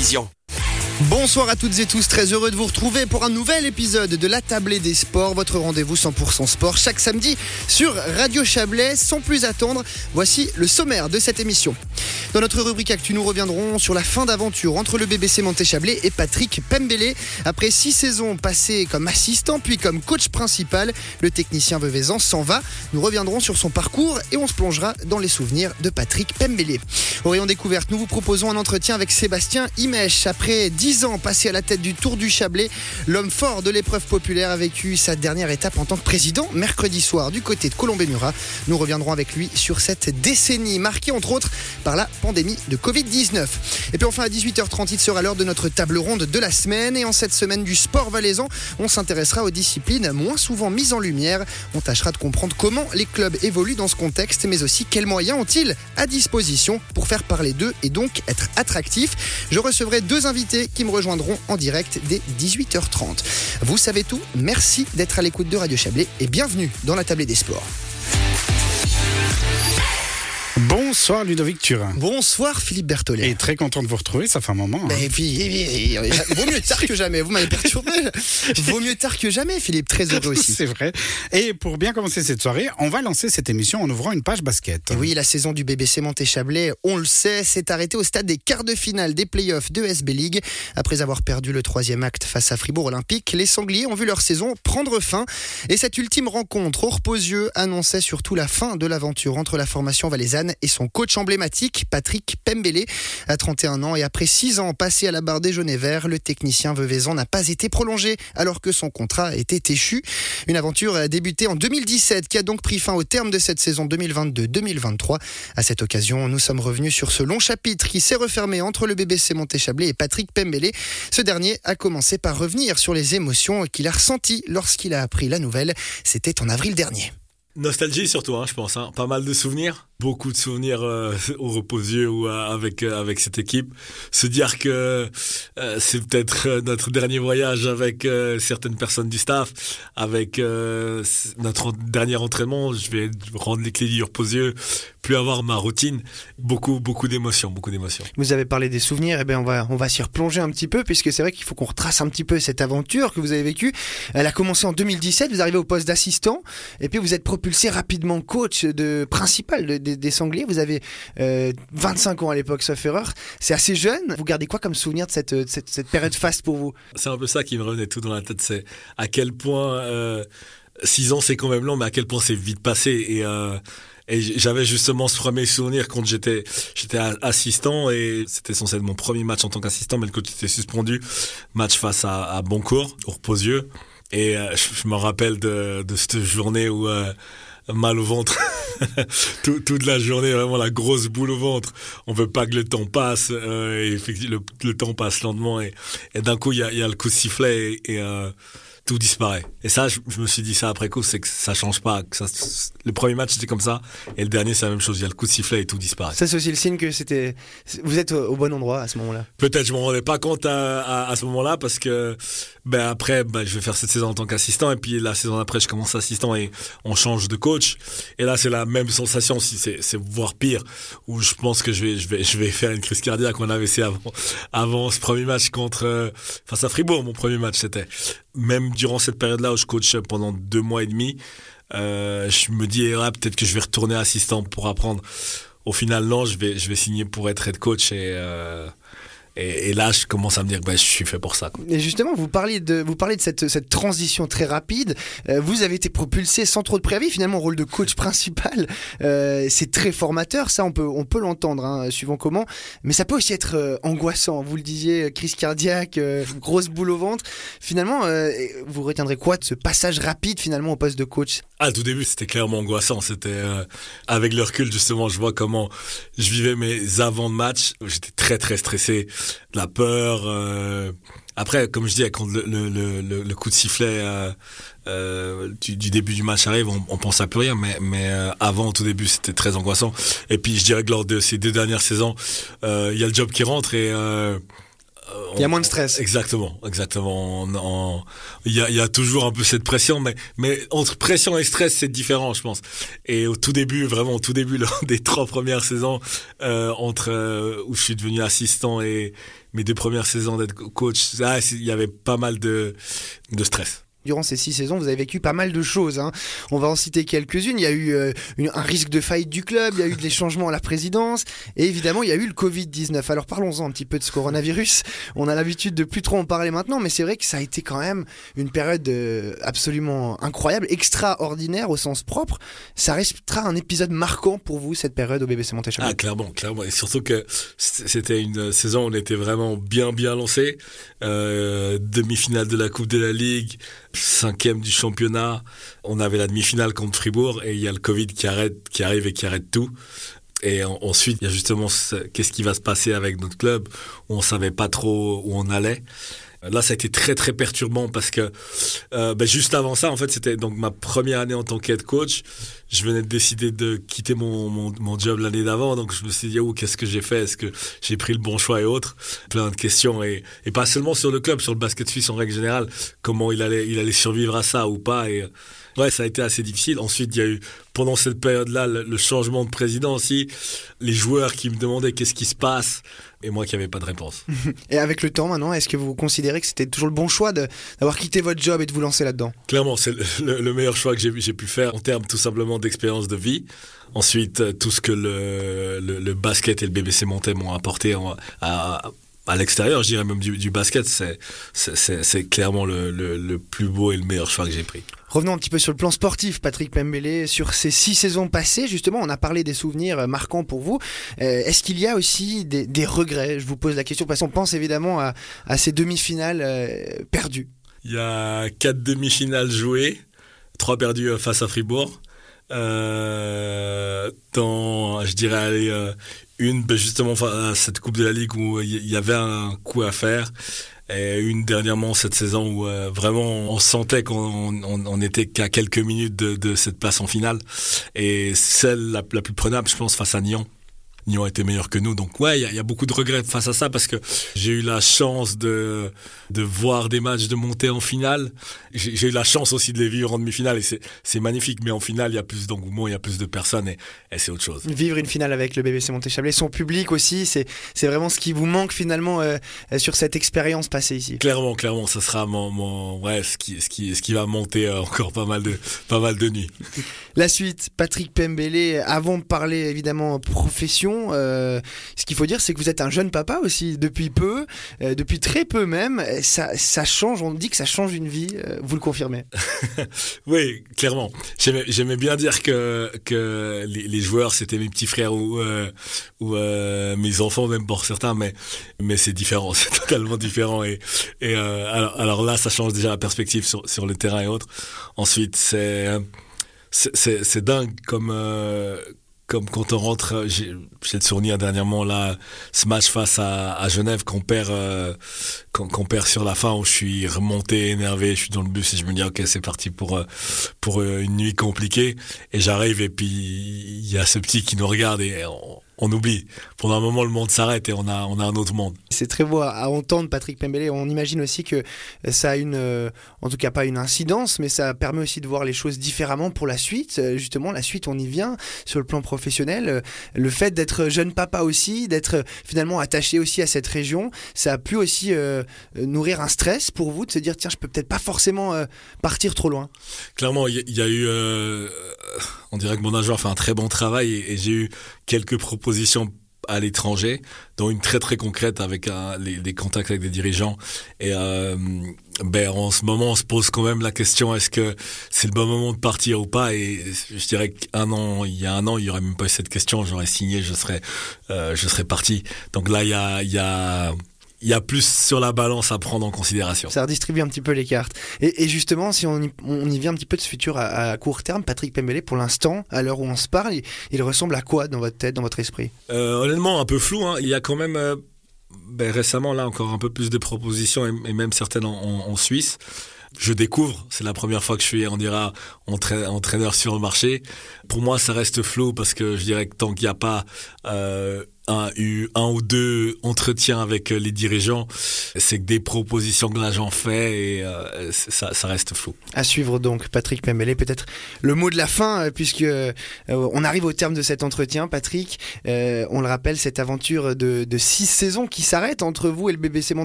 vision. Bonsoir à toutes et tous, très heureux de vous retrouver pour un nouvel épisode de La Tablée des Sports, votre rendez-vous 100% sport chaque samedi sur Radio Chablais. Sans plus attendre, voici le sommaire de cette émission. Dans notre rubrique Actu, nous reviendrons sur la fin d'aventure entre le BBC Monté-Chablais et Patrick Pembele. Après six saisons passées comme assistant puis comme coach principal, le technicien veuvezan s'en va. Nous reviendrons sur son parcours et on se plongera dans les souvenirs de Patrick Pembele. Au rayon découverte, nous vous proposons un entretien avec Sébastien Imèche. Après 10 ans passés à la tête du Tour du Chablais, l'homme fort de l'épreuve populaire a vécu sa dernière étape en tant que président mercredi soir du côté de Colombé-Murat. Nous reviendrons avec lui sur cette décennie marquée entre autres par la pandémie de Covid-19. Et puis enfin à 18h30, il sera l'heure de notre table ronde de la semaine. Et en cette semaine du sport valaisan, on s'intéressera aux disciplines moins souvent mises en lumière. On tâchera de comprendre comment les clubs évoluent dans ce contexte, mais aussi quels moyens ont-ils à disposition pour faire parler d'eux et donc être attractifs. Je recevrai deux invités qui me rejoindront en direct dès 18h30. Vous savez tout, merci d'être à l'écoute de Radio Chablais et bienvenue dans la tablée des sports. Bonsoir Ludovic Turin. Bonsoir Philippe Berthollet. Et très content de vous retrouver, ça fait un moment. hein. Mais puis, vaut mieux tard que jamais. Vous m'avez perturbé. Vaut mieux tard que jamais, Philippe. Très heureux aussi. C'est vrai. Et pour bien commencer cette soirée, on va lancer cette émission en ouvrant une page basket. Et oui, la saison du BBC Monté-Chablais, on le sait, s'est arrêtée au stade des quarts de finale des playoffs de SB League. Après avoir perdu le troisième acte face à Fribourg Olympique, les Sangliers ont vu leur saison prendre fin. Et cette ultime rencontre au reposieux annonçait surtout la fin de l'aventure entre la formation valaisanne et son coach emblématique, Patrick Pembele. À 31 ans et après 6 ans passés à la barre des jaunes et verts, le technicien veuvezan n'a pas été prolongé alors que son contrat était échu. Une aventure a débuté en 2017 qui a donc pris fin au terme de cette saison 2022-2023. À cette occasion, nous sommes revenus sur ce long chapitre qui s'est refermé entre le BBC Monté-Chablais et Patrick Pembele. Ce dernier a commencé par revenir sur les émotions qu'il a ressenties lorsqu'il a appris la nouvelle. C'était en avril dernier. Nostalgie surtout, hein, je pense. hein. Pas mal de souvenirs. Beaucoup de souvenirs euh, au reposieux ou avec, euh, avec cette équipe. Se dire que euh, c'est peut-être euh, notre dernier voyage avec certaines personnes du staff, avec notre dernier entraînement. Je vais rendre les clés du reposieux, plus avoir ma routine. Beaucoup, beaucoup d'émotions, beaucoup d'émotions. Vous avez parlé des souvenirs, et bien on va on va s'y replonger un petit peu puisque c'est vrai qu'il faut qu'on retrace un petit peu cette aventure que vous avez vécue. Elle a commencé en 2017, vous arrivez au poste d'assistant et puis vous êtes propulsé rapidement coach de principal de- des- des Sangliers. Vous avez euh, 25 ans à l'époque, sauf erreur. C'est assez jeune. Vous gardez quoi comme souvenir de cette, de cette, période faste pour vous? C'est un peu ça qui me revenait tout dans la tête, c'est à quel point euh, six ans c'est quand même long, mais à quel point c'est vite passé. Et, euh, j'avais justement ce premier souvenir quand j'étais j'étais assistant et c'était censé être mon premier match en tant qu'assistant, mais le coach était suspendu. Match face à, à Boncourt, au reposieux. Et euh, je, me rappelle de, cette journée où euh, mal au ventre. Tout- toute la journée, vraiment la grosse boule au ventre. On veut pas que le temps passe. euh, et le, le temps passe lentement. Et, d'un coup, il y a, il y a le coup de sifflet et, et, euh, tout disparaît. Et ça, je, je me suis dit ça après coup, c'est que ça change pas. Que ça, le premier match, c'était comme ça. Et le dernier, c'est la même chose. Il y a le coup de sifflet et tout disparaît. Ça c'est aussi le signe que c'était vous êtes au au bon endroit à ce moment-là. Peut-être je m'en rendais pas compte à, à, à ce moment-là parce que ben après ben, je vais faire cette saison en tant qu'assistant et puis la saison d'après je commence assistant et on change de coach et là c'est la même sensation si c'est c'est voire pire où je pense que je vais je vais je vais faire une crise cardiaque on avait essayé avant avant ce premier match contre euh, face à Fribourg mon premier match c'était même durant cette période là où je coach pendant deux mois et demi euh, je me dis ah, peut-être que je vais retourner assistant pour apprendre. Au final non je vais je vais signer pour être head coach et euh, et, et là, je commence à me dire que je suis fait pour ça. quoi. Et justement, vous parliez de, vous parlez de cette, cette transition très rapide. Euh, vous avez été propulsé sans trop de préavis, finalement, au rôle de coach principal. Euh, c'est très formateur, ça, on peut, on peut l'entendre, hein, suivant comment. Mais ça peut aussi être euh, angoissant. Vous le disiez, crise cardiaque, grosse boule au ventre. Finalement, vous retiendrez quoi de ce passage rapide, finalement, au poste de coach? Ah, tout début, c'était clairement angoissant. C'était avec le recul, justement, je vois comment je vivais mes avant de match. J'étais très très stressé, la peur. euh. Après, comme je dis, quand le, coup de sifflet euh, euh, du, début du match arrive, on, on pense à plus rien. Mais, mais avant, tout début, c'était très angoissant. Et puis, je dirais que lors de ces deux dernières saisons, il y a le job qui rentre et euh, il y a moins de stress. Exactement, exactement. Il y, a, y, a, toujours un peu cette pression, mais, mais entre pression et stress, c'est différent, je pense. Et au tout début, vraiment au tout début des trois premières saisons, euh, entre euh, où je suis devenu assistant et mes deux premières saisons d'être coach, il y avait pas mal de, de stress durant ces six saisons, vous avez vécu pas mal de choses. Hein. On va en citer quelques-unes. Il y a eu euh, un risque de faillite du club, il y a eu des changements à la présidence, et évidemment, il y a eu le Covid-19. Alors parlons-en un petit peu de ce coronavirus. On a l'habitude de plus trop en parler maintenant, mais c'est vrai que ça a été quand même une période euh, absolument incroyable, extraordinaire au sens propre. Ça restera un épisode marquant pour vous, cette période au BBC Montéchamp. Ah, clairement, clairement. Et surtout que c'était une saison où on était vraiment bien, bien lancé. Euh, demi-finale de la Coupe de la Ligue cinquième du championnat. On avait la demi-finale contre Fribourg et il y a le Covid qui arrête, qui arrive et qui arrête tout. Et ensuite, il y a justement qu'est-ce qui va se passer avec notre club on savait pas trop où on allait. Là, ça a été très très perturbant parce que euh, ben, juste avant ça, en fait, c'était donc ma première année en tant qu'head coach. Je venais de décider de quitter mon, mon, mon job l'année d'avant, donc je me suis dit, oh, qu'est-ce que j'ai fait? Est-ce que j'ai pris le bon choix et autres? Plein de questions et, et pas seulement sur le club, sur le basket suisse en règle générale, comment il allait, il allait survivre à ça ou pas. Et ouais, ça a été assez difficile. Ensuite, il y a eu pendant cette période-là le, changement de président aussi, les joueurs qui me demandaient qu'est-ce qui se passe? Et moi qui n'avais pas de réponse. et avec le temps maintenant, est-ce que vous considérez que c'était toujours le bon choix d'avoir quitté votre job et de vous lancer là-dedans? Clairement, c'est le, meilleur choix que j'ai pu faire en termes tout simplement d'expérience de vie. Ensuite, euh, tout ce que le, le, basket et le BBC Monté m'ont apporté à, à l'extérieur, je dirais même du, du basket, c'est clairement le, le, le, plus beau et le meilleur choix que j'ai pris. Revenons un petit peu sur le plan sportif, Patrick Pembele, sur ces six saisons passées, justement, on a parlé des souvenirs marquants pour vous. Euh, est-ce qu'il y a aussi des, regrets? Je vous pose la question parce qu'on pense évidemment à, ces demi-finales euh, perdues. Il y a quatre demi-finales jouées, trois perdues euh, face à Fribourg. Euh, dans, je dirais, une ben, justement cette Coupe de la Ligue où il y avait un coup à faire et une dernièrement cette saison où euh, vraiment on sentait qu'on on, était qu'à quelques minutes de, de, cette place en finale. Et celle la, la plus prenable je pense face à Nyon ont été meilleurs que nous. Donc ouais, il y, a beaucoup de regrets face à ça parce que j'ai eu la chance de, de voir des matchs de monter en finale. J'ai eu la chance aussi de les vivre en demi-finale et c'est magnifique. Mais en finale, il y a plus d'engouement, il y a plus de personnes et, et c'est autre chose. Vivre une finale avec le BBC Monté-Chablais, son public aussi, c'est vraiment ce qui vous manque finalement euh, sur cette expérience passée ici. Clairement, clairement, ça sera mon, mon ouais, ce qui, ce qui, ce qui va monter euh, encore pas mal de, pas mal de nuits. La suite, Patrick Pembele, avant de parler évidemment profession, euh, ce qu'il faut dire, c'est que vous êtes un jeune papa aussi depuis peu, euh, depuis très peu même. Ça, change, on dit que ça change une vie. Euh, vous le confirmez Oui, clairement. J'aimais bien dire que, les, joueurs, c'était mes petits frères ou, mes enfants, même pour certains, mais, c'est différent, c'est totalement différent. Et, alors, là, ça change déjà la perspective sur, sur le terrain et autres. Ensuite, c'est c'est dingue comme comme quand on rentre, j'ai le souvenir dernièrement là, ce match face à, à Genève qu'on perd, euh, qu'on perd sur la fin où je suis remonté, énervé, je suis dans le bus et je me dis ok c'est parti pour euh, pour euh, une nuit compliquée. Et j'arrive et puis il y a ce petit qui nous regarde et on, on oublie. Pendant un moment, le monde s'arrête et on a, on a un autre monde. C'est très beau à entendre, Patrick Pembele. On imagine aussi que ça a une, euh, en tout cas pas une incidence, mais ça permet aussi de voir les choses différemment pour la suite. Euh, justement, la suite, on y vient sur le plan professionnel. Euh, le fait d'être jeune papa aussi, d'être finalement attaché aussi à cette région, ça a pu aussi nourrir un stress pour vous de se dire tiens, je peux peut-être pas forcément partir trop loin. Clairement, il y, a eu, on dirait que mon a fait un très bon travail et j'ai eu quelques propositions à l'étranger, dont une très très concrète avec euh, les, contacts avec des dirigeants. Et euh, ben en ce moment, on se pose quand même la question est-ce que c'est le bon moment de partir ou pas? Et je dirais qu'un an, il y a un an, il y aurait même pas eu cette question. J'aurais signé, je serais, euh, je serais parti. Donc là, il y a, il y a il y a plus sur la balance à prendre en considération. Ça redistribue un petit peu les cartes. Et, justement, si on y, vient un petit peu de ce futur à, court terme, Patrick Pembele, pour l'instant, à l'heure où on se parle, il, ressemble à quoi dans votre tête, dans votre esprit? Euh, Honnêtement, un peu flou. Hein. Il y a quand même euh, ben, récemment, là, encore un peu plus de propositions, et, même certaines en, Suisse. je découvre. C'est la première fois que je suis, on dira, entraîneur sur le marché. Pour moi, ça reste flou parce que je dirais que tant qu'il n'y a pas euh, un, eu un ou deux entretiens avec euh, les dirigeants, c'est que des propositions que l'agent fait et euh, ça, reste flou. À suivre donc, Patrick Pemele, peut-être le mot de la fin, euh, puisque on arrive au terme de cet entretien, Patrick. on le rappelle, cette aventure de, de six saisons qui s'arrête entre vous et le BBC Monté